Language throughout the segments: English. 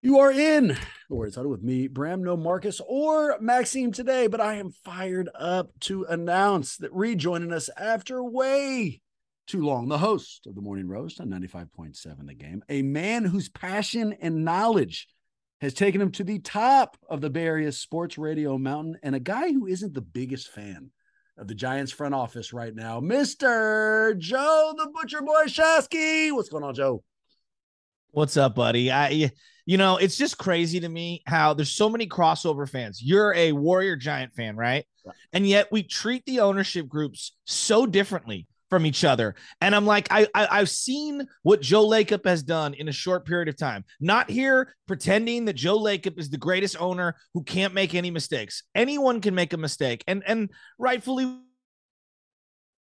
You are in the words huddle with me, Bram, no Marcus or Maxime today, but I am fired up to announce that rejoining us after way too long, the host of the Morning Roast on 95.7 The Game, a man whose passion and knowledge has taken him to the top of the Bay Area sports radio mountain, and a guy who isn't the biggest fan of the Giants front office right now, Mr. Joe the Butcher Boy Shasky. What's going on, Joe? What's up, buddy? I you know, it's just crazy to me how there's so many crossover fans. You're a Warrior Giant fan, right? And yet we treat the ownership groups so differently from each other. And I'm like, I, I have seen what Joe Lacob has done in a short period of time. Not here pretending that Joe Lacob is the greatest owner who can't make any mistakes. Anyone can make a mistake, and and rightfully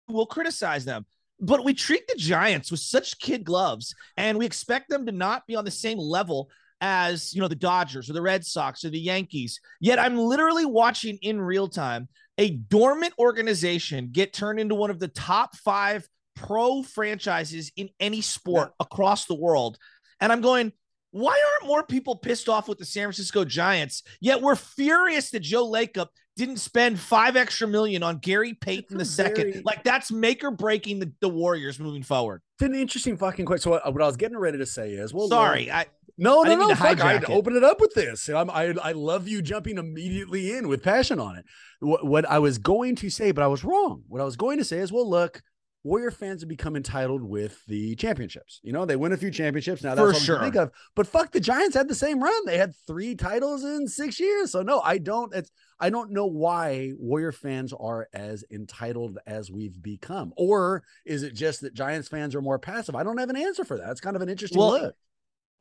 will criticize them. But we treat the Giants with such kid gloves, and we expect them to not be on the same level as you know the Dodgers or the Red Sox or the Yankees. Yet I'm literally watching in real time a dormant organization get turned into one of the top five pro franchises in any sport across the world. And I'm going, why aren't more people pissed off with the San Francisco Giants? Yet we're furious that Joe Lacob didn't spend five extra million on Gary Payton the second. Like that's make or breaking the, the Warriors moving forward. It's an interesting fucking question. So what, what I was getting ready to say is, well, sorry, I no, no, no. Fuck, I'd open it up with this. I'm, I, I love you jumping immediately in with passion on it. What, what I was going to say, but I was wrong. What I was going to say is, well, look, Warrior fans have become entitled with the championships. You know, they win a few championships now. That's For sure. think of. But fuck, the Giants had the same run. They had three titles in six years. So no, I don't. It's I don't know why Warrior fans are as entitled as we've become, or is it just that Giants fans are more passive? I don't have an answer for that. It's kind of an interesting well, look.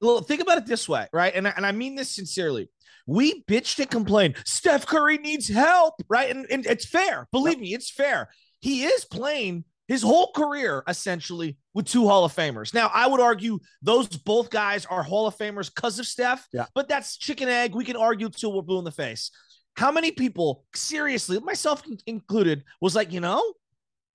Well, think about it this way, right? And, and I mean this sincerely. We bitched and complained. Steph Curry needs help, right? And, and it's fair. Believe me, it's fair. He is playing his whole career essentially with two Hall of Famers. Now, I would argue those both guys are Hall of Famers because of Steph, yeah. but that's chicken egg. We can argue till we're blue in the face. How many people, seriously, myself included, was like, you know,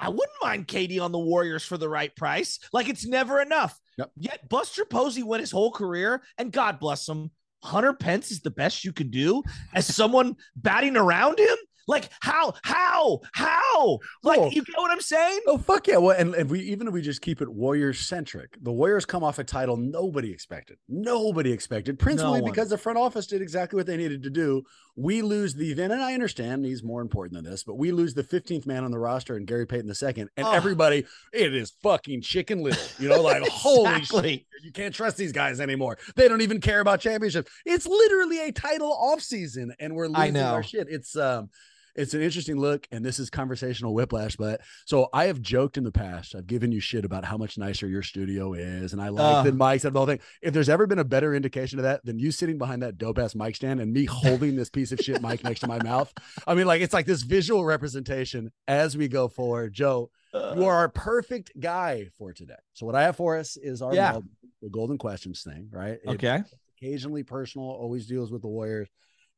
I wouldn't mind KD on the Warriors for the right price. Like it's never enough. Yep. Yet Buster Posey went his whole career, and God bless him. Hunter Pence is the best you can do as someone batting around him. Like how, how, how? Like oh. you get what I'm saying? Oh fuck yeah! Well, and, and we even if we just keep it Warriors centric, the Warriors come off a title nobody expected. Nobody expected, principally no because the front office did exactly what they needed to do. We lose the event, and I understand he's more important than this, but we lose the 15th man on the roster and Gary Payton the second, and oh. everybody, it is fucking chicken little. You know, like exactly. holy shit, you can't trust these guys anymore. They don't even care about championships. It's literally a title off season, and we're losing our shit. It's um it's an interesting look, and this is conversational whiplash. But so I have joked in the past. I've given you shit about how much nicer your studio is, and I like uh, the mics and the whole thing. If there's ever been a better indication of that than you sitting behind that dope ass mic stand and me holding this piece of shit mic next to my mouth, I mean, like it's like this visual representation as we go forward. Joe, uh, you are our perfect guy for today. So what I have for us is our yeah. the golden questions thing, right? Okay. occasionally personal, always deals with the Warriors.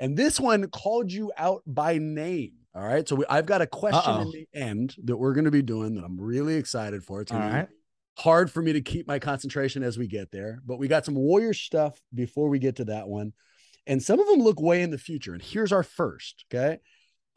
And this one called you out by name. All right. So we, I've got a question Uh-oh. in the end that we're going to be doing that I'm really excited for. It's going to be hard for me to keep my concentration as we get there, but we got some Warrior stuff before we get to that one. And some of them look way in the future. And here's our first. Okay.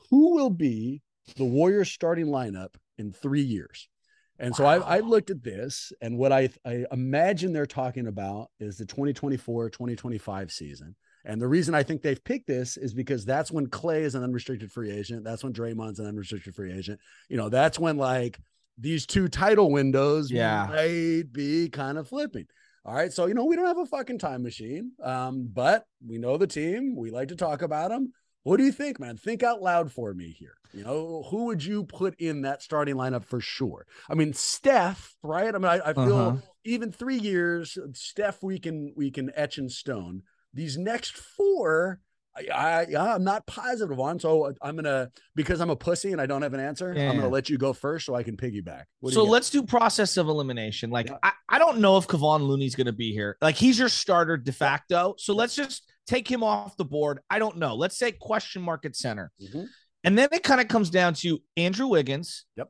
Who will be the Warriors starting lineup in three years? And wow. so I, I, looked at this, and what I, I imagine they're talking about is the 2024 2025 season. And the reason I think they've picked this is because that's when Klay is an unrestricted free agent. That's when Draymond's an unrestricted free agent. You know, that's when like these two title windows yeah. might be kind of flipping. All right. So, you know, we don't have a fucking time machine, um, but we know the team. We like to talk about them. What do you think, man? Think out loud for me here. You know, who would you put in that starting lineup for sure? I mean, Steph, right? I mean, I, I feel uh-huh. even three years, Steph, we can we can etch in stone. These next four, I, I am not positive on. So I'm gonna because I'm a pussy and I don't have an answer. Yeah. I'm gonna let you go first so I can piggyback. so let's do process of elimination. Like yeah. I, I don't know if Kevon Looney's gonna be here. Like he's your starter de facto. So let's just take him off the board. I don't know. Let's say question mark at center. Mm-hmm. And then it kind of comes down to Andrew Wiggins. Yep.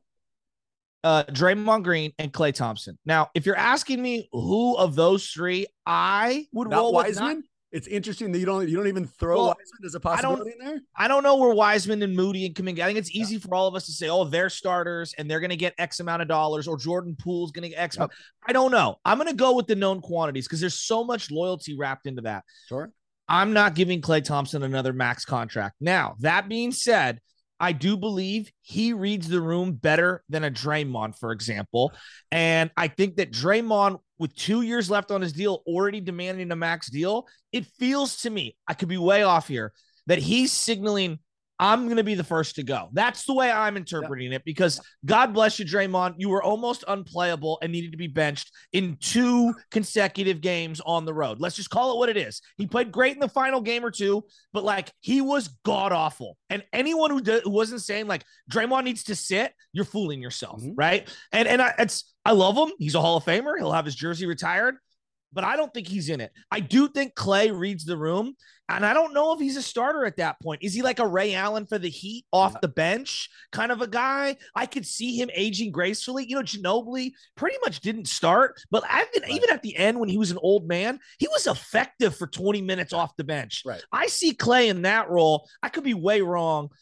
Uh, Draymond Green and Klay Thompson. Now, if you're asking me who of those three I would not roll Wiseman, it's interesting that you don't you don't even throw well, Wiseman as a possibility in there. I don't know where Wiseman and Moody and Kuminga. I think it's easy yeah. for all of us to say, oh, they're starters and they're going to get X amount of dollars, or Jordan Poole's going to get X. Yep. Amount. I don't know. I'm going to go with the known quantities because there's so much loyalty wrapped into that. Sure. I'm not giving Klay Thompson another max contract. Now, that being said, I do believe he reads the room better than a Draymond, for example. And I think that Draymond, with two years left on his deal, already demanding a max deal, it feels to me, I could be way off here, that he's signaling I'm going to be the first to go. That's the way I'm interpreting it because God bless you, Draymond. You were almost unplayable and needed to be benched in two consecutive games on the road. Let's just call it what it is. He played great in the final game or two, but like he was god awful. And anyone who, did, who wasn't saying like Draymond needs to sit, you're fooling yourself, mm-hmm. right? And and I, it's I love him. He's a Hall of Famer. He'll have his jersey retired but I don't think he's in it. I do think Klay reads the room, and I don't know if he's a starter at that point. Is he like a Ray Allen for the Heat off the bench kind of a guy? I could see him aging gracefully. You know, Ginobili pretty much didn't start, but i've right. even at the end when he was an old man, he was effective for 20 minutes off the bench. Right. I see Klay in that role. I could be way wrong.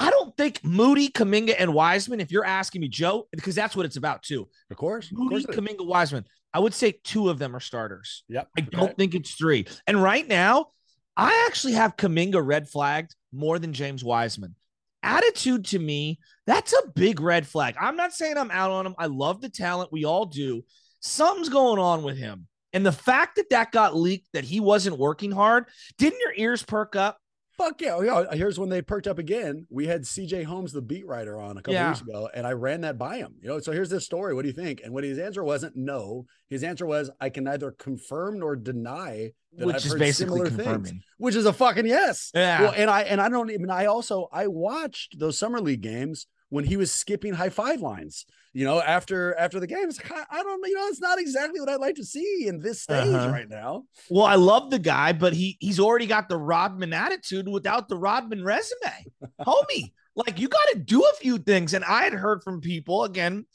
I don't think Moody, Kuminga, and Wiseman, if you're asking me, Joe, because that's what it's about too. Of course. Moody, of course Kuminga, Wiseman. I would say two of them are starters. Yep. I don't think it's three. And right now, I actually have Kuminga red flagged more than James Wiseman. Attitude to me, that's a big red flag. I'm not saying I'm out on him. I love the talent. We all do. Something's going on with him. And the fact that that got leaked, that he wasn't working hard, didn't your ears perk up? Fuck yeah. Oh, yeah. Here's when they perked up again. We had CJ Holmes, the beat writer, on a couple yeah. weeks ago, and I ran that by him. You know, so here's this story. What do you think? And what his answer wasn't no. His answer was, I can neither confirm nor deny that which I've is heard basically similar confirming. things. Which is a fucking yes. Yeah. Well, and I and I don't even I also I watched those summer league games when he was skipping high five lines, you know, after after the game. Like, I, don't, you know, it's not exactly what I'd like to see in this stage uh-huh. right now. Well, I love the guy, but he he's already got the Rodman attitude without the Rodman resume, homie. Like you got to do a few things, and I had heard from people again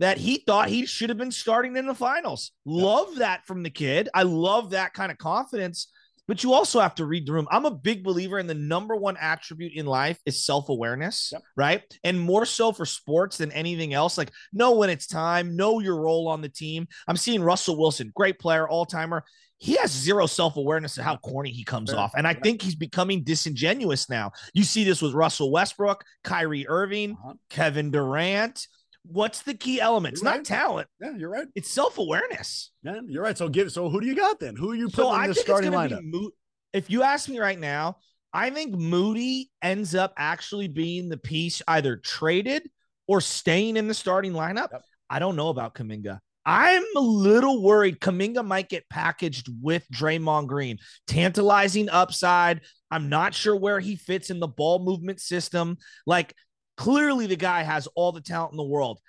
that he thought he should have been starting in the finals. Love that from the kid. I love that kind of confidence but you also have to read the room. I'm a big believer in the number one attribute in life is self awareness, yep. right? And more so for sports than anything else. Like, know when it's time, know your role on the team. I'm seeing Russell Wilson, great player, all timer. He has zero self awareness of how corny he comes off. And I think he's becoming disingenuous now. You see this with Russell Westbrook, Kyrie Irving, uh-huh. Kevin Durant. What's the key element? It's not talent. Yeah, you're right. It's self awareness. Yeah, you're right. So give. So who do you got then? Who are you putting so in the starting lineup? Mo- if you ask me right now, I think Moody ends up actually being the piece either traded or staying in the starting lineup. Yep. I don't know about Kuminga. I'm a little worried Kuminga might get packaged with Draymond Green. Tantalizing upside. I'm not sure where he fits in the ball movement system. Like Clearly, the guy has all the talent in the world.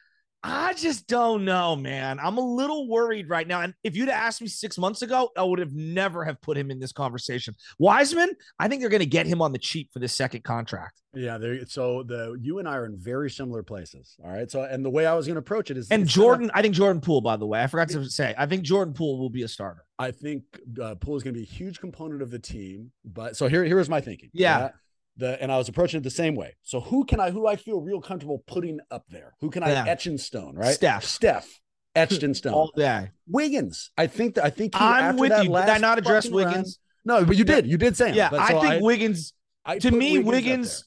I just don't know, man. I'm a little worried right now. And if you'd asked me six months ago, I would have never have put him in this conversation. Wiseman, I think they're going to get him on the cheap for this second contract. Yeah. So the you and I are in very similar places. All right. So and the way I was going to approach it is, and Jordan. Kinda, I think Jordan Poole. By the way, I forgot to say, I think Jordan Poole will be a starter. I think uh, Poole is going to be a huge component of the team. But so here, here's my thinking. Yeah. The and I was approaching it the same way. So who can I who I feel real comfortable putting up there? Who can I etch in stone? Right, Steph. Steph etched in stone. All day. Wiggins. I think that I think he, I'm with you. Did I not address Wiggins? No, but you did. You did say him. Yeah, I think I, Wiggins. I to me, Wiggins, Wiggins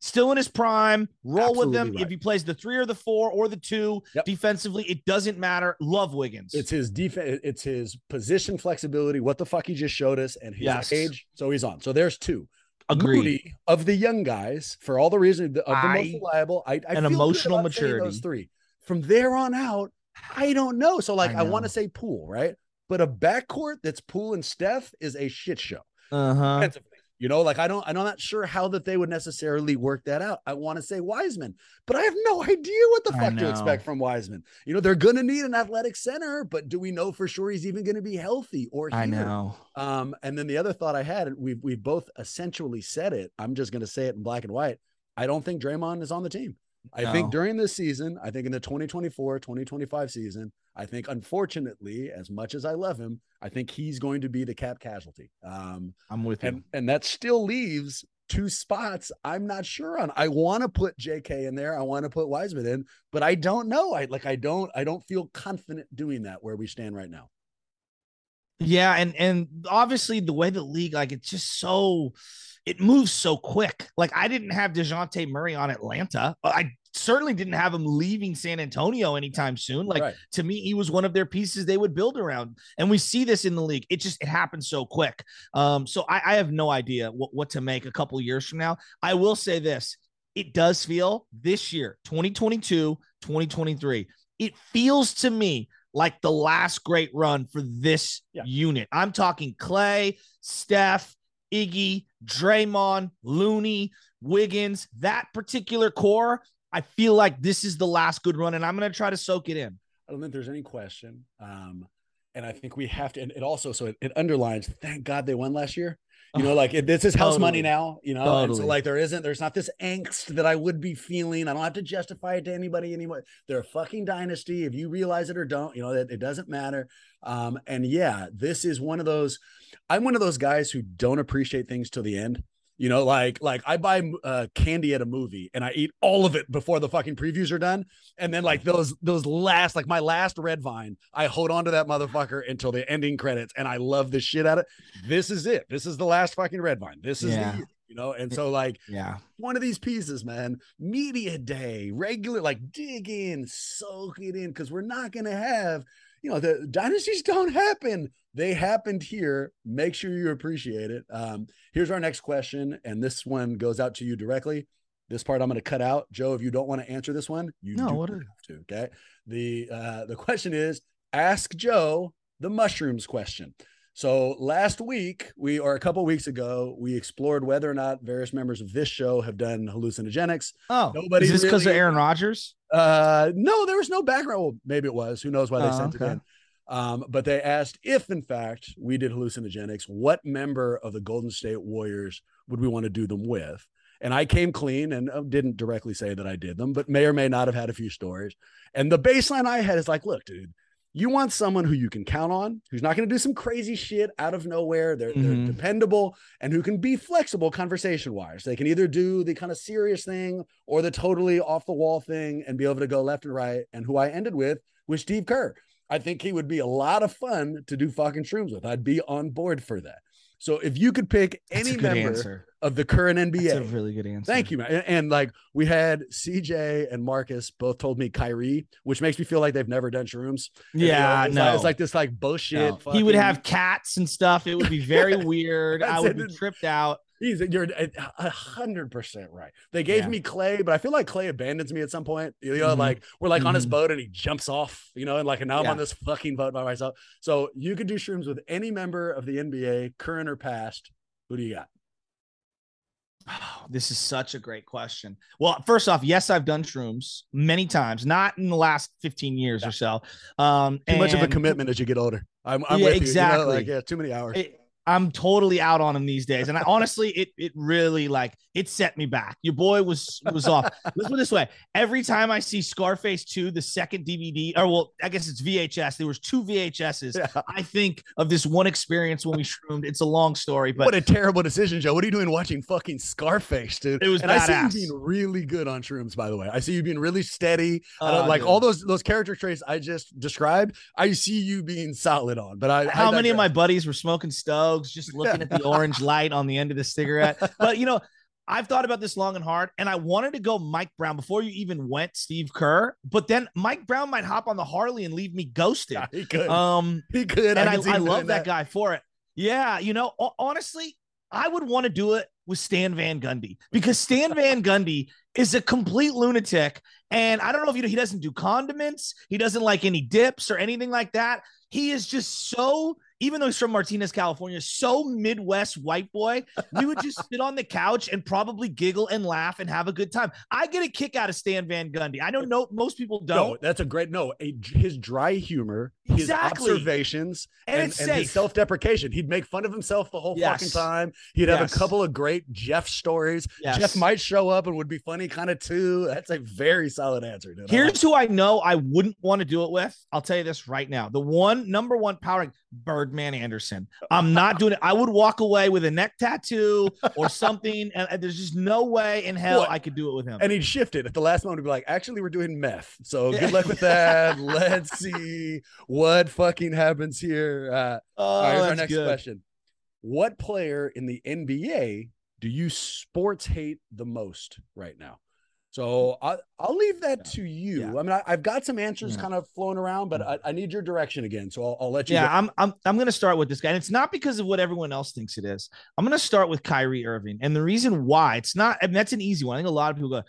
still in his prime. Roll Absolutely with him right. if he plays the three or the four or the two yep. defensively. It doesn't matter. Love Wiggins. It's his defense. It's his position flexibility. What the fuck he just showed us, and his yes. age. So he's on. So there's two. Agreed. Moody of the young guys, for all the reasons of the I, most reliable, I, I an emotional maturity. Those three. From there on out, I don't know. So like, I, I want to say Poole, right? But a backcourt that's Poole and Steph is a shit show. Uh huh. You know, like I don't, I'm not sure how that they would necessarily work that out. I want to say Wiseman, but I have no idea what the fuck to expect from Wiseman. You know, they're going to need an athletic center, but do we know for sure he's even going to be healthy or here? I know. Um, and then the other thought I had, we've we've both essentially said it. I'm just going to say it in black and white. I don't think Draymond is on the team. I no. think during this season, I think in the 2024 2025 season, I think unfortunately, as much as I love him, I think he's going to be the cap casualty. Um, I'm with and. And that still leaves two spots I'm not sure on. I want to put JK in there. I want to put Wiseman in, but I don't know. I like I don't I don't feel confident doing that where we stand right now. Yeah, and and obviously the way the league like it's just so it moves so quick. Like I didn't have Dejounte Murray on Atlanta. I certainly didn't have him leaving San Antonio anytime soon. Like right. to me, he was one of their pieces they would build around. And we see this in the league. It just it happens so quick. Um, so I, I have no idea what, what to make a couple years from now. I will say this. It does feel this year, 2022, 2023. It feels to me like the last great run for this yeah. unit. I'm talking Klay, Steph, Iggy, Draymond, Looney, Wiggins, that particular core, I feel like this is the last good run, and I'm going to try to soak it in. I don't think there's any question. Um, and I think we have to, and it also, so it, it underlines, thank God they won last year. You know, like this is house totally. money now, you know, totally. and so like there isn't, there's not this angst that I would be feeling. I don't have to justify it to anybody anymore. They're a fucking dynasty. If you realize it or don't, you know, it, it doesn't matter. Um, and yeah, this is one of those, I'm one of those guys who don't appreciate things till the end. You know, like like I buy uh, candy at a movie and I eat all of it before the fucking previews are done, and then like those those last like my last red vine, I hold on to that motherfucker until the ending credits, and I love the shit out of it. This is it. This is the last fucking red vine. This is yeah. the you know, and so like yeah, one of these pieces, man, media day, regular like dig in, soak it in, because we're not gonna have you know the dynasties don't happen. They happened here. Make sure you appreciate it. Um here's our next question and this one goes out to you directly. This part i'm going to cut out. Joe if you don't want to answer this one you no, do what have to okay? The uh the question is ask joe the mushrooms question so last week, we or a couple weeks ago, we explored whether or not various members of this show have done hallucinogenics. Oh, nobody. Is this because really, of Aaron Rodgers? Uh, no, there was no background. Well, maybe it was. Who knows why they oh, sent okay. it in? Um, but they asked if, in fact, we did hallucinogenics, what member of the Golden State Warriors would we want to do them with? And I came clean and uh, didn't directly say that I did them, but may or may not have had a few stories. And the baseline I had is like, look, dude, you want someone who you can count on, who's not going to do some crazy shit out of nowhere. They're, mm-hmm. they're dependable and who can be flexible conversation wise. They can either do the kind of serious thing or the totally off the wall thing and be able to go left and right. And who I ended with was Steve Kerr. I think he would be a lot of fun to do fucking shrooms with. I'd be on board for that. So if you could pick any member answer. of the current NBA, that's a really good answer. Thank you, man. And, and, like we had CJ and Marcus both told me Kyrie, which makes me feel like they've never done shrooms. Yeah, it's no, like, it's like this like bullshit. No. Fucking... He would have cats and stuff. It would be very weird. I would be tripped out. He's you're a hundred percent right. They gave yeah. me Klay, but I feel like Klay abandons me at some point. You know, mm-hmm. like we're like mm-hmm. on his mm-hmm. boat and he jumps off, you know, and like and now I'm on this fucking boat by myself. So you could do shrooms with any member of the NBA, current or past. Who do you got? Oh, this is such a great question. Well, first off, yes, I've done shrooms many times, not in the last 15 years yeah. or so. Um, too much of a commitment as you get older. I'm, I'm yeah, exactly. You know, like, yeah, too many hours. It, I'm totally out on him these days. And I honestly, it it really like it set me back. Your boy was was off. Let's put it this way: every time I see Scarface 2, the second DVD, or well, I guess it's VHS. There was two VHSs. Yeah. I think of this one experience when we shroomed. It's a long story, but what a terrible decision, Joe. What are you doing watching fucking Scarface, dude? It was and badass. I see you being really good on shrooms, by the way. I see you being really steady. Uh, like dude. all those those character traits I just described. I see you being solid on. But I how I many of my buddies were smoking Stogs, just looking at the orange light on the end of the cigarette. But you know, I've thought about this long and hard, and I wanted to go Mike Brown before you even went Steve Kerr. But then Mike Brown might hop on the Harley and leave me ghosted. Yeah, he could. Um, he could. And I, I, I love that, that guy for it. Yeah, you know, honestly, I would want to do it with Stan Van Gundy because Stan Van Gundy is a complete lunatic. And I don't know if you know, he doesn't do condiments, he doesn't like any dips or anything like that. He is just so even though he's from Martinez, California, so Midwest white boy, we would just sit on the couch and probably giggle and laugh and have a good time. I get a kick out of Stan Van Gundy. I don't know most people don't. No, that's a great no. A, his dry humor, exactly. his observations, and, and, and his self-deprecation. He'd make fun of himself the whole yes. fucking time. He'd yes. have a couple of great Jeff stories. Yes. Jeff might show up and would be funny kind of too. That's a very solid answer. Dude. Here's I like who I know I wouldn't want to do it with. I'll tell you this right now. The one number one powering Birdman Andersen. I'm not doing it. I would walk away with a neck tattoo or something, and there's just no way in hell what? I could do it with him. And he'd shift it at the last moment. He'd be like, "Actually, we're doing meth, so good luck with that. Let's see what fucking happens here." Uh, oh, all right, here's our next good. question: What player in the NBA do you sports hate the most right now? So I, I'll leave that to you. Yeah. I mean, I, have got some answers yeah. kind of flowing around, but I, I, need your direction again. So I'll, I'll let you. Yeah, go. I'm I'm I'm going to start with this guy, and it's not because of what everyone else thinks it is. I'm going to start with Kyrie Irving, and the reason why it's not. I mean, that's an easy one. I think a lot of people go.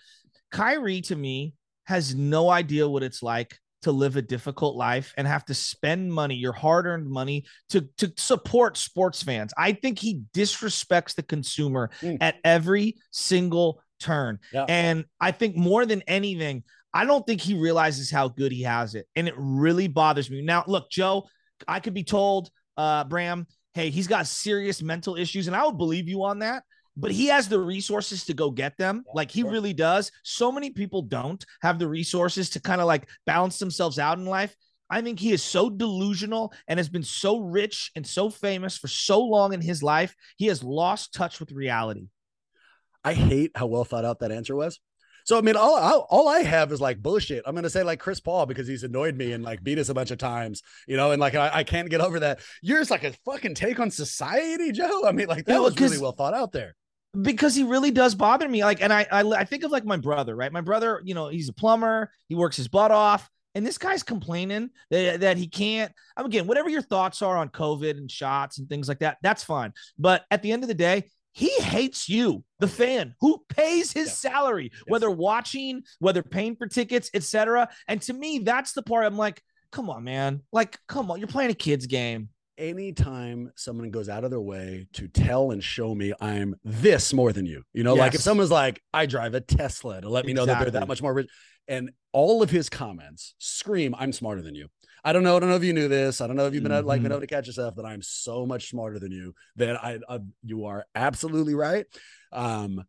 Kyrie to me has no idea what it's like to live a difficult life and have to spend money, your hard-earned money, to to support sports fans. I think he disrespects the consumer mm. at every single turn. Yeah. And I think more than anything, I don't think he realizes how good he has it. And it really bothers me. Now, look, Joe, I could be told, uh, Bram, hey, he's got serious mental issues, and I would believe you on that. But he has the resources to go get them. Like he really does. So many people don't have the resources to kind of like balance themselves out in life. I think he is so delusional and has been so rich and so famous for so long in his life. He has lost touch with reality. I hate how well thought out that answer was. So I mean, all, all, all I have is like bullshit. I'm gonna say like Chris Paul because he's annoyed me and like beat us a bunch of times, you know, and like I, I can't get over that. Yours like a fucking take on society, Joe. I mean, like that was really well thought out there. Because he really does bother me. Like, and I, I I think of like my brother, right? My brother, you know, he's a plumber. He works his butt off. And this guy's complaining that, that he can't. I'm again, whatever your thoughts are on COVID and shots and things like that, that's fine. But at the end of the day, he hates you, the fan who pays his yeah. salary, yes. whether watching, whether paying for tickets, etc. And to me, that's the part I'm like, come on, man. Like, come on, you're playing a kid's game. Anytime someone goes out of their way to tell and show me I'm this more than you, you know, yes. like if someone's like, I drive a Tesla to let me exactly. know that they're that much more rich. And all of his comments scream, I'm smarter than you. I don't know. I don't know if you knew this. I don't know if you've been mm-hmm. like been mm-hmm. able to catch yourself, but I'm so much smarter than you that I, I you are absolutely right. Um,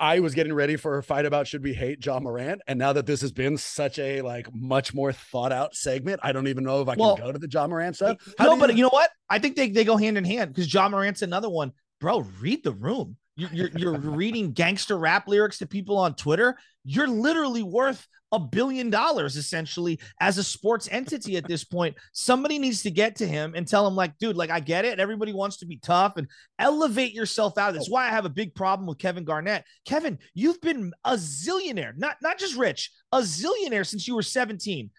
I was getting ready for a fight about should we hate Ja Morant, and now that this has been such a like much more thought out segment, I don't even know if I can well, go to the Ja Morant stuff. How no, you- but you know what? I think they they go hand in hand because Ja Morant's another one. Bro, read the room. You're, you're, you're reading gangster rap lyrics to people on Twitter. You're literally worth a billion dollars essentially as a sports entity at this point. Somebody needs to get to him and tell him, like, dude, like, I get it. Everybody wants to be tough and elevate yourself out. That's why I have a big problem with Kevin Garnett. Kevin, you've been a zillionaire, not, not just rich, a zillionaire since you were 17.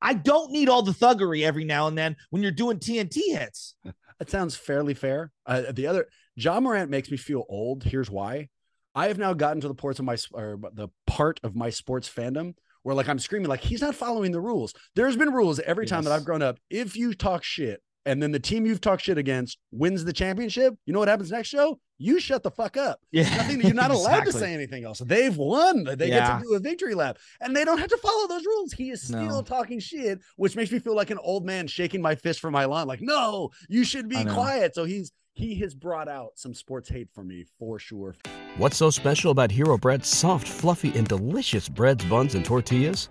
I don't need all the thuggery every now and then when you're doing TNT hits. That sounds fairly fair. Uh, the other, Ja Morant makes me feel old. Here's why. I have now gotten to the parts of my or the part of my sports fandom where like I'm screaming like he's not following the rules. There's been rules every time that I've grown up. If you talk shit and then the team you've talked shit against wins the championship, you know what happens next show? You shut the fuck up. Yeah, Nothing, you're not allowed exactly. to say anything else. They've won. They yeah. get to do a victory lap, and they don't have to follow those rules. He is still no. talking shit, which makes me feel like an old man shaking my fist for my lawn. Like, no, you should be quiet. So he's he has brought out some sports hate for me for sure. What's so special about Hero Bread's soft, fluffy, and delicious breads, buns, and tortillas?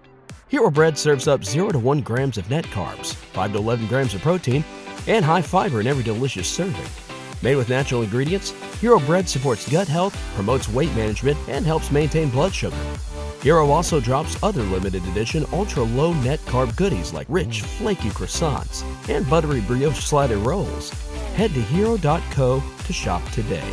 Hero Bread serves up 0 to 1 grams of net carbs, 5 to 11 grams of protein, and high fiber in every delicious serving. Made with natural ingredients, Hero Bread supports gut health, promotes weight management, and helps maintain blood sugar. Hero also drops other limited edition ultra low net carb goodies like rich, flaky croissants and buttery brioche slider rolls. Head to hero.co to shop today.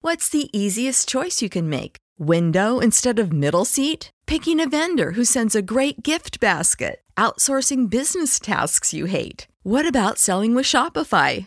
What's the easiest choice you can make? Window instead of middle seat? Picking a vendor who sends a great gift basket? Outsourcing business tasks you hate? What about selling with Shopify?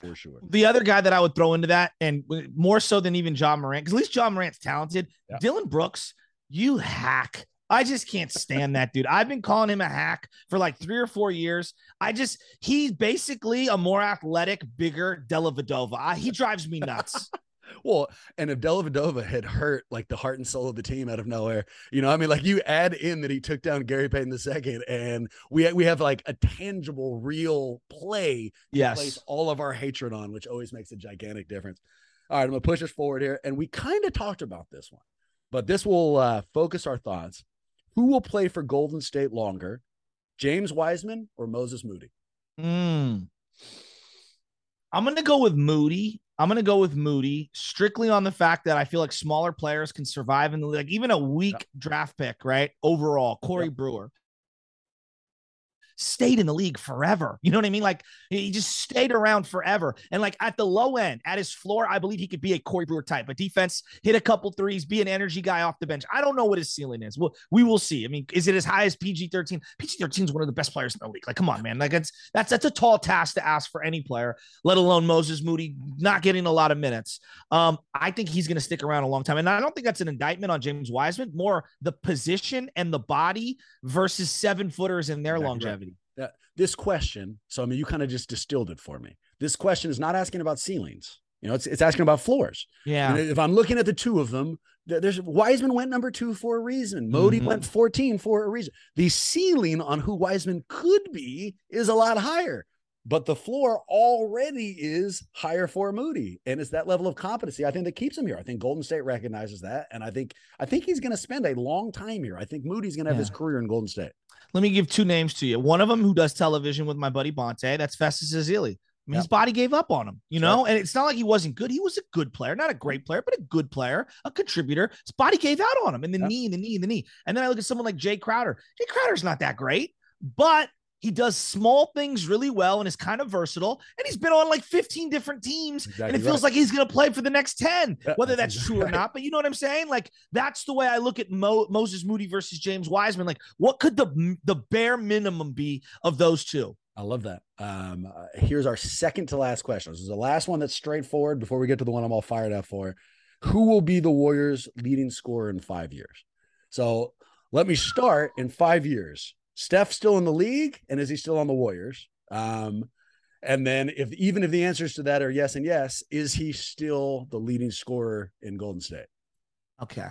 For sure. The other guy that I would throw into that, and more so than even Ja Morant, because at least Ja Morant's talented. Yeah. Dillon Brooks, you hack. I just can't stand that dude. I've been calling him a hack for like three or four years. I just, he's basically a more athletic, bigger Dellavedova. I, he drives me nuts. Well, and if Dellavedova had hurt like the heart and soul of the team out of nowhere, you know, I mean, like you add in that he took down Gary Payton the second, and we we have like a tangible, real play to Yes. place all of our hatred on, which always makes a gigantic difference. All right, I'm gonna push us forward here, and we kind of talked about this one, but this will uh, focus our thoughts. Who will play for Golden State longer, James Wiseman or Moses Moody? Mm. I'm going to go with Moody. I'm going to go with Moody strictly on the fact that I feel like smaller players can survive in the league, even a weak draft pick, right? Overall, Corey Brewer stayed in the league forever. You know what I mean? Like he just stayed around forever. And like at the low end, at his floor, I believe he could be a Corey Brewer type, but defense, hit a couple threes, be an energy guy off the bench. I don't know what his ceiling is. Well, we will see. I mean, is it as high as PG 13? PG 13 is one of the best players in the league. Like, come on, man. Like it's that's that's a tall task to ask for any player, let alone Moses Moody not getting a lot of minutes. Um, I think he's gonna stick around a long time. And I don't think that's an indictment on James Wiseman, more the position and the body versus seven footers and their longevity. This question so i mean you kind of just distilled it for me. This question is not asking about ceilings you know it's, it's asking about floors. Yeah. And if i'm looking at the two of them th- there's wiseman went number two for a reason. Moody Mhm. went 14 for a reason. The ceiling on who wiseman could be is a lot higher but the floor already is higher for moody and it's that level of competency i think that keeps him here i think golden state recognizes that and i think i think he's going to spend a long time here i think moody's going to have his career in golden state Let me give two names to you. One of them who does television with my buddy Bonte. That's Festus Ezeli. I mean, his body gave up on him, you know, and it's not like he wasn't good. He was a good player, not a great player, but a good player, a contributor. His body gave out on him, and the Yeah. knee, and the knee, and the knee. And then I look at someone like Jay Crowder. Jay Crowder's not that great, but he does small things really well and is kind of versatile. And he's been on like 15 different teams, and it feels right. like he's going to play for the next 10, whether that's that's true or not. But you know what I'm saying? Like that's the way I look at Mo- Moses Moody versus James Wiseman. Like, what could the the bare minimum be of those two? I love that. Um, uh, here's our second to last question. This is the last one that's straightforward before we get to the one I'm all fired up for. Who will be the Warriors' leading scorer in five years? So let me start in five years. Steph still in the league, and is he still on the Warriors? Um, and then if even if the answers to that are yes and yes, is he still the leading scorer in Golden State? Okay.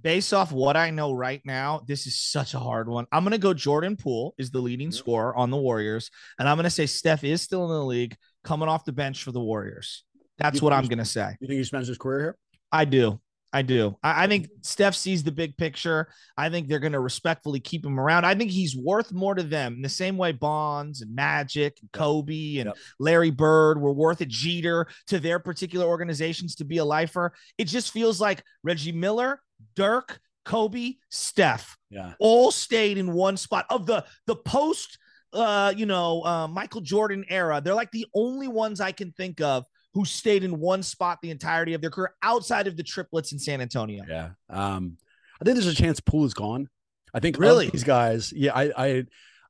Based off what I know right now, this is such a hard one. I'm going to go Jordan Poole is the leading Mhm. scorer on the Warriors. And I'm going to say Steph is still in the league coming off the bench for the Warriors. That's You what I'm going to say. You think he spends his career here? I do. I do. I, I think Steph sees the big picture. I think they're going to respectfully keep him around. I think he's worth more to them in the same way Bonds and Magic and Kobe and Yep. Larry Bird were worth a Jeter to their particular organizations to be a lifer. It just feels like Reggie Miller, Dirk, Kobe, Steph Yeah. all stayed in one spot of the the post uh, you know, uh, Michael Jordan era. They're like the only ones I can think of who stayed in one spot the entirety of their career outside of the triplets in San Antonio. Yeah. Um, I think there's a chance Poole is gone. I think really these guys. Yeah, I, I,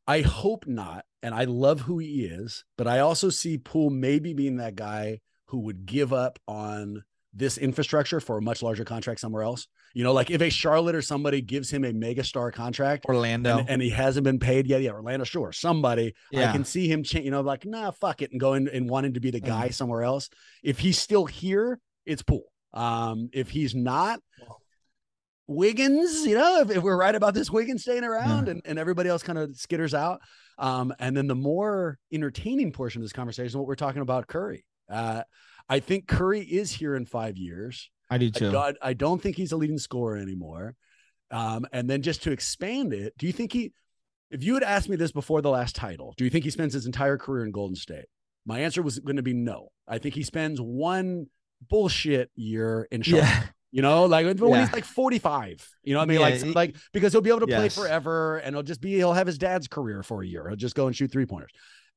I hope not. And I love who he is, but I also see Poole maybe being that guy who would give up on this infrastructure for a much larger contract somewhere else. You know, like if a Charlotte or somebody gives him a mega star contract, Orlando, and, and he hasn't been paid yet, yeah, Orlando, sure, somebody, yeah. I can see him, cha- you know, like nah, fuck it, and going and wanting to be the guy mm. somewhere else. If he's still here, it's Poole. Um, if he's not, Wiggins, you know, if, if, we're right about this Wiggins staying around yeah. and, and everybody else kind of skitters out. Um, and then the more entertaining portion of this conversation, what we're talking about Curry. Uh, I think Curry is here in five years. I do too. I, I don't think he's a leading scorer anymore. Um, and then just to expand it, do you think he, if you had asked me this before the last title, do you think he spends his entire career in Golden State? My answer was going to be no. I think he spends one bullshit year in Charlotte. Yeah. You know, like when yeah. he's like 45, you know what I mean? Yeah, like, he, like because he'll be able to yes. play forever and he'll just be, he'll have his dad's career for a year. He'll just go and shoot three pointers.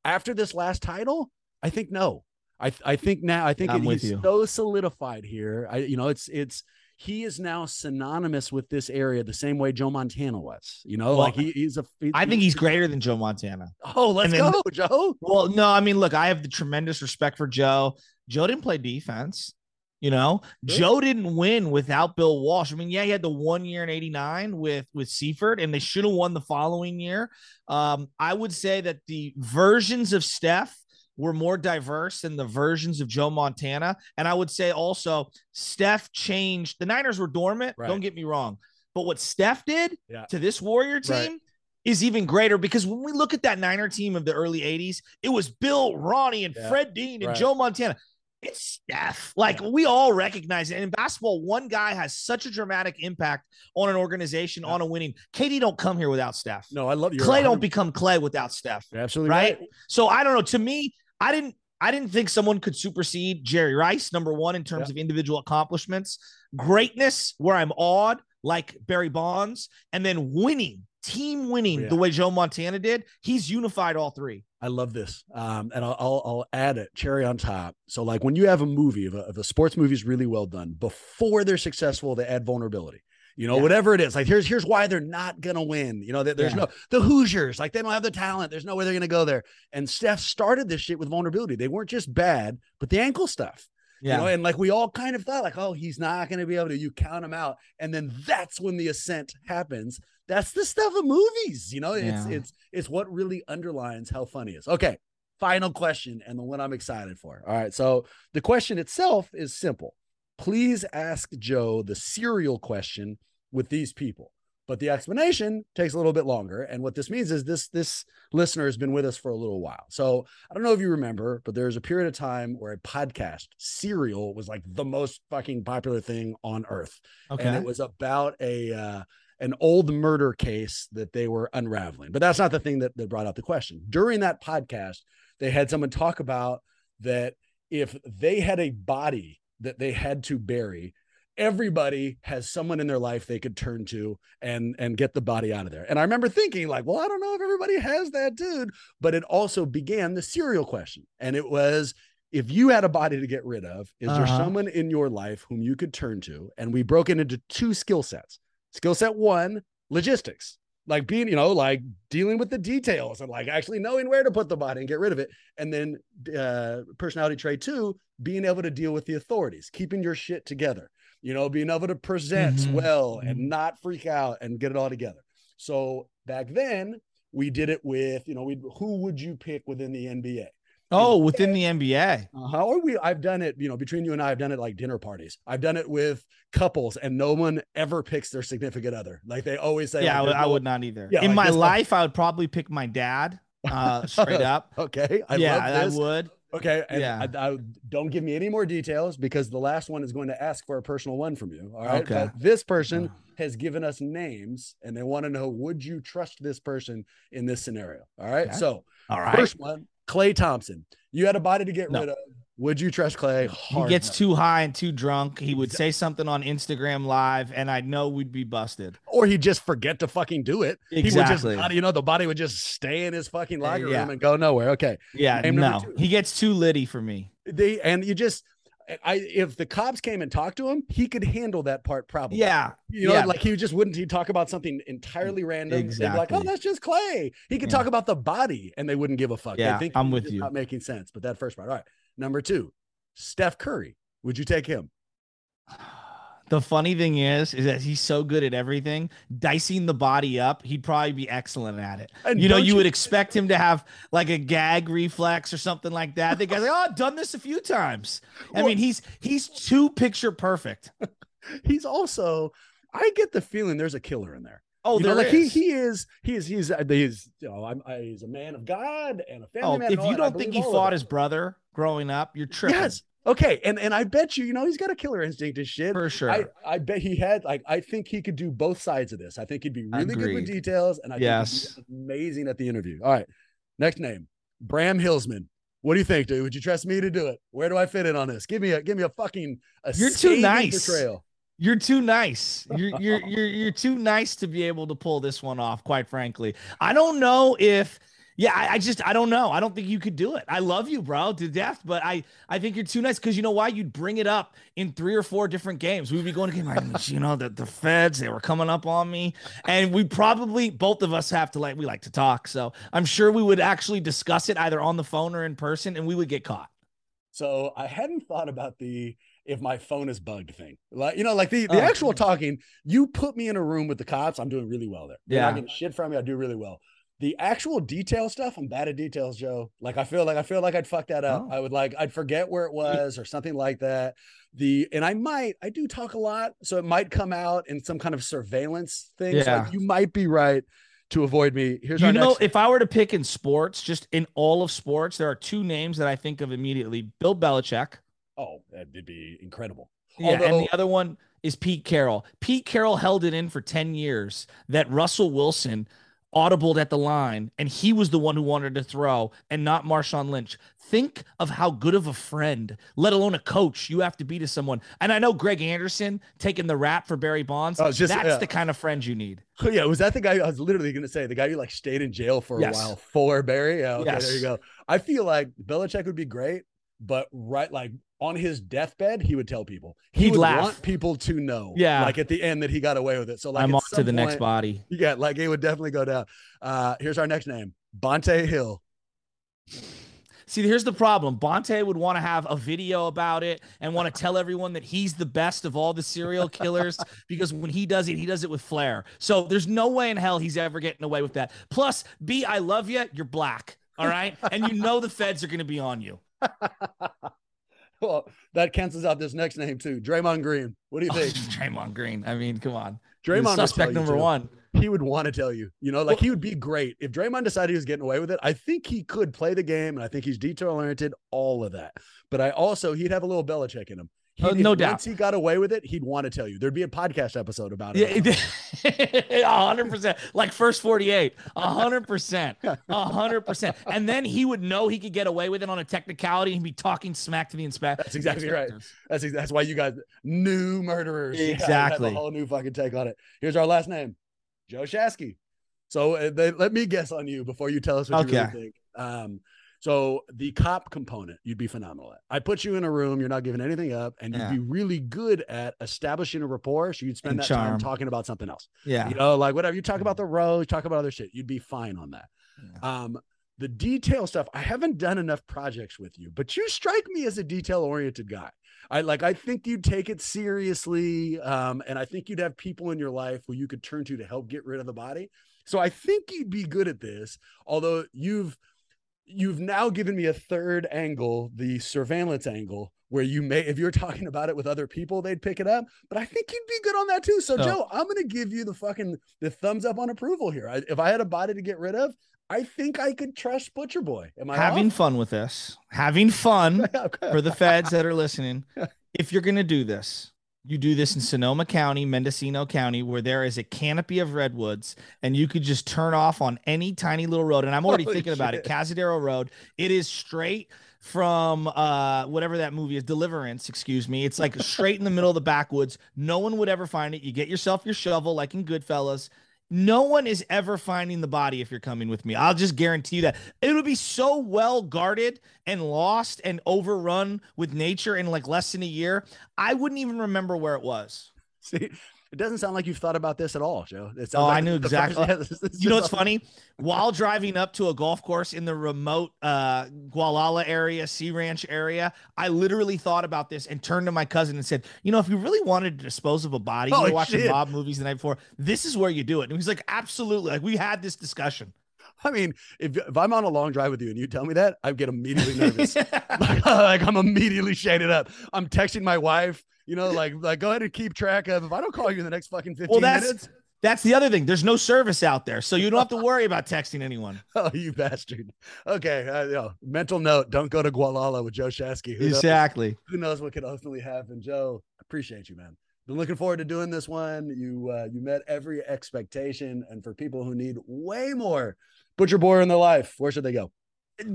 After this last title, I think no. I I think now I think it, he's you. so solidified here. I you know it's it's he is now synonymous with this area the same way Joe Montana was. You know, well, like he, he's a. He, I think he's greater than Joe Montana. Oh, let's then, go, Joe. Well, no, I mean, look, I have the tremendous respect for Joe. Joe didn't play defense. You know, Joe didn't win without Bill Walsh. I mean, yeah, he had the one year in '89 with with Seifert, and they should have won the following year. Um, I would say that the versions of Steph were more diverse than the versions of Joe Montana. And I would say also Steph changed. The Niners were dormant. Right. Don't get me wrong. But what Steph did yeah. to this Warrior team right. is even greater because when we look at that Niner team of the early 80s, it was Bill, Ronnie, and yeah. Fred Dean and right. Joe Montana. It's Steph. Like yeah. we all recognize it. And in basketball, one guy has such a dramatic impact on an organization, on a winning. KD don't come here without Steph. No, I love you. Klay don't become Klay without Steph. You're absolutely right. So I don't know. To me, I didn't I didn't think someone could supersede Jerry Rice, number one, in terms of individual accomplishments, greatness, where I'm awed, like Barry Bonds, and then winning, team winning yeah. the way Joe Montana did. He's unified all three. I love this. Um, and I'll, I'll, I'll, add it cherry on top. So, like when you have a movie, if a, if a sports movie is really well done, before they're successful, they add vulnerability you know, yeah. whatever it is. Like here's here's why they're not gonna win. You know, there's yeah. no the Hoosiers, like they don't have the talent. There's no way they're gonna go there. And Steph started this shit with vulnerability. They weren't just bad, but the ankle stuff. Yeah. You know, and like we all kind of thought, like, oh, he's not gonna be able to. You count him out, and then that's when the ascent happens. That's the stuff of movies. You know, it's it's it's what really underlines how funny is. Okay, final question, and the one I'm excited for. All right, so the question itself is simple please ask Joe the serial question with these people. But the explanation takes a little bit longer. And what this means is this this listener has been with us for a little while. So I don't know if you remember, but there's a period of time where a podcast serial was like the most fucking popular thing on earth. Okay. And it was about a uh, an old murder case that they were unraveling. But that's not the thing that, that brought out the question. During that podcast, they had someone talk about that if they had a body that they had to bury everybody has someone in their life they could turn to and and get the body out of there. And i remember thinking like well i don't know if everybody has that dude but it also began the serial question. And it was if you had a body to get rid of is uh-huh. there someone in your life whom you could turn to? And we broke it into two skill sets. Skill set one logistics like being, you know, like dealing with the details and like actually knowing where to put the body and get rid of it. And then uh, personality trait two, being able to deal with the authorities, keeping your shit together, you know, being able to present mm-hmm. well and mm-hmm. not freak out and get it all together. So back then we did it with, you know, we who would you pick within the NBA? Oh, within the NBA. How are we I've done it, you know, between you and I, I've done it like dinner parties. I've done it with couples, and no one ever picks their significant other. Like they always say, Yeah, like, I, would not either. Yeah, In like my life, I would probably pick my dad. Uh straight up. okay. I yeah, I would. Okay. yeah. I, I, don't give me any more details because the last one is going to ask for a personal one from you. All right. Okay. But this person has given us names and they want to know would you trust this person in this scenario? All right. Okay. So, all right. First one Klay Thompson. You had a body to get no. rid of. Would you trust Klay? Hard he gets no. too high and too drunk. He would say something on Instagram live, and I know we'd be busted. Or he'd just forget to fucking do it. Exactly. He would just, you know, the body would just stay in his fucking eh, locker yeah. room and go nowhere. Okay. Yeah. No, he gets too litty for me. They and you just I if the cops came and talked to him, he could handle that part probably. Yeah. You know, yeah. like he just wouldn't he talk about something entirely mm, random. Exactly. like, oh, that's just Klay. He could yeah. talk about the body and they wouldn't give a fuck. Yeah, think I'm with you. Not making sense. But that first part. All right. Number two, Steph Curry. Would you take him? The funny thing is, is that he's so good at everything. Dicing the body up, he'd probably be excellent at it. And you know, you, you, would expect him to have like a gag reflex or something like that. The guy's like, "Oh, I've done this a few times." I well, mean, he's he's too picture perfect. he's also, I get the feeling there's a killer in there. Oh, you know, like is. he he is he is he's uh, he's you know I'm, I, he's a man of God and a family man. oh, man. If you don't think he fought his brother growing up, you're tripping. Yes, Okay, and and I bet you, you know, he's got a killer instinct and shit. For sure. I, I bet he had like I think he could do both sides of this. I think he'd be really Agreed. good with details, and I yes. amazing at the interview. All right, next name, Bram Hillsman. What do you think, dude? Would you trust me to do it? Where do I fit in on this? Give me a give me a fucking a You're too nice. Portrayal. You're too nice. You're you're you're you're too nice to be able to pull this one off. Quite frankly, I don't know if yeah, I, I, just I don't know. I don't think you could do it. I love you, bro, to death, but I I think you're too nice because you know why? You'd bring it up in three or four different games. We'd be going to game like, you know, the, the feds, they were coming up on me. And we probably both of us have to like we like to talk. So I'm sure we would actually discuss it either on the phone or in person, and we would get caught. So I hadn't thought about the if my phone is bugged thing. Like, you know, like the, the oh, actual talking, you put me in a room with the cops, I'm doing really well there. They're yeah. not getting shit from me. I do really well the actual detail stuff i'm bad at details joe. Like i feel like i feel like i'd fuck that up. Oh. i would like i'd forget where it was or something like that. The and i might i do talk a lot so it might come out in some kind of surveillance thing. Yeah. So you might be right to avoid me. Here's you know next- if i were to pick in sports just in all of sports there are two names that i think of immediately bill belichick. Oh that'd be incredible. Yeah Although- and the other one is pete carroll. Pete carroll held it in for 10 years that russell wilson audibled at the line, and he was the one who wanted to throw and not Marshawn Lynch. Think of how good of a friend, let alone a coach, you have to be to someone. And I know Greg Anderson taking the rap for Barry Bonds. Oh, just, that's the kind of friend you need. yeah, was that the guy I was literally going to say? The guy who like stayed in jail for a while for Barry? Yeah, okay, yes. there you go. I feel like Belichick would be great, but right, like on his deathbed, he would tell people. He He'd would laugh. want people to know. Yeah. Like at the end that he got away with it. So like I'm on to the point, next body. Yeah, like it would definitely go down. Uh here's our next name. Bonta Hill. See, here's the problem. Bonte would want to have a video about it and want to tell everyone that he's the best of all the serial killers because when he does it, he does it with flair. So there's no way in hell he's ever getting away with that. Plus, B, I love you. You're black. All right. and you know the feds are going to be on you. well, that cancels out this next name too. Draymond Green. What do you think? Oh, Draymond Green. I mean, come on. Draymond suspect number one. He would want to tell you, you know, like well, he would be great if Draymond decided he was getting away with it. I think he could play the game, and I think he's detail oriented, all of that. But I also he'd have a little Belichick in him. Oh, no doubt. Once he got away with it, he'd want to tell you. There'd be a podcast episode about it. Yeah, hundred percent. Like first forty-eight, hundred percent, hundred percent. And then he would know he could get away with it on a technicality and be talking smack to the inspector. That's exactly right. That's that's why you guys new murderers. Exactly. Yeah, a whole new fucking take on it. Here's our last name, Joe Shasky. So uh, they, let me guess on you before you tell us what okay. you really think. Um, so the cop component, you'd be phenomenal at. I put you in a room, you're not giving anything up, and you'd be really good at establishing a rapport. So you'd spend and that charm. time talking about something else. Yeah. You know, like whatever you talk about the road, you talk about other shit. You'd be fine on that. Yeah. Um, the detail stuff, I haven't done enough projects with you, but you strike me as a detail oriented guy. I like I think you'd take it seriously. Um, and I think you'd have people in your life who you could turn to to help get rid of the body. So I think you'd be good at this, although you've you've now given me a third angle, the surveillance angle, where you may, if you're talking about it with other people, they'd pick it up. But I think you'd be good on that too. So, oh. Joe, I'm going to give you the fucking the thumbs up on approval here. I, if I had a body to get rid of, I think I could trust Butcher Boy. Am I having off? fun with this? Having fun for the feds that are listening. If you're going to do this, You do this in Sonoma County, Mendocino County, where there is a canopy of redwoods, and you could just turn off on any tiny little road. And I'm already Holy thinking shit. about it. Cazadero Road. It is straight from uh whatever that movie is deliverance excuse me it's like straight in the middle of the backwoods no one would ever find it you get yourself your shovel like in goodfellas no one is ever finding the body if you're coming with me. I'll just guarantee you that. It would be so well guarded and lost and overrun with nature in like less than a year i wouldn't even remember where it was. See it doesn't sound like you've thought about this at all, Joe. oh, like I knew exactly. First, yeah, you know what's funny? While driving up to a golf course in the remote uh, Gualala area, Sea Ranch area, I literally thought about this and turned to my cousin and said, "You know, if you really wanted to dispose of a body, oh, you were watching mob movies the night before. This is where you do it." And he's like, "Absolutely!" Like we had this discussion. I mean, if, if I'm on a long drive with you and you tell me that, I get immediately nervous. like, like, I'm immediately shaded up. I'm texting my wife you know, like like go ahead and keep track of if I don't call you in the next fucking 15 well, that's, minutes. That's the other thing. There's no service out there, so you don't have to worry about texting anyone. oh, you bastard. Okay, uh, you know, mental note: don't go to Gualala with Joe Shasky. Who exactly. Knows, who knows what could ultimately happen? Joe, appreciate you, man. Been looking forward to doing this one. You uh, you met every expectation, and for people who need way more Butcher boy in their life, where should they go?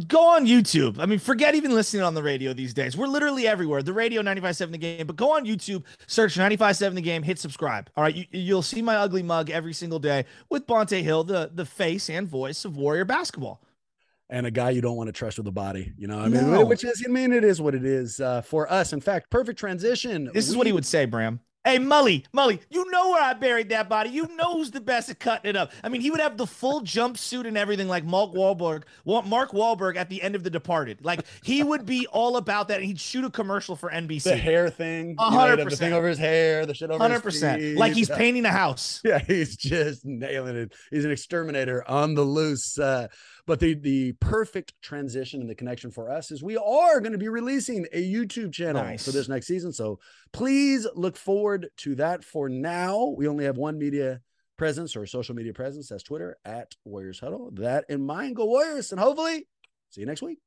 Go on YouTube. I mean, forget even listening on the radio these days. We're literally everywhere. The radio 95.7 the game, but go on YouTube, search 95.7 the game, hit subscribe. All right. You, will see my ugly mug every single day with Bonta Hill, the, the face and voice of Warrior basketball. And a guy you don't want to trust with a body, you know. I mean, no. which is, I mean, it is what it is uh, for us. In fact, perfect transition. This we, is what he would say, Bram. Hey, Mully, Mully, you know where I buried that body. You know who's the best at cutting it up. I mean, he would have the full jumpsuit and everything like Mark Wahlberg, Mark Wahlberg at the end of The Departed. Like he would be all about that. And he'd shoot a commercial for NBC. The hair thing, hundred percent. The thing over his hair, the shit over 100%. his percent. Like he's painting a house. Yeah, he's just nailing it. He's an exterminator on the loose. Uh, but the the perfect transition and the connection for us is we are going to be releasing a YouTube channel nice. for this next season. So please look forward to that. For now, we only have one media presence or social media presence. That's Twitter at Warriors Huddle. That in mind, go Warriors, and hopefully see you next week.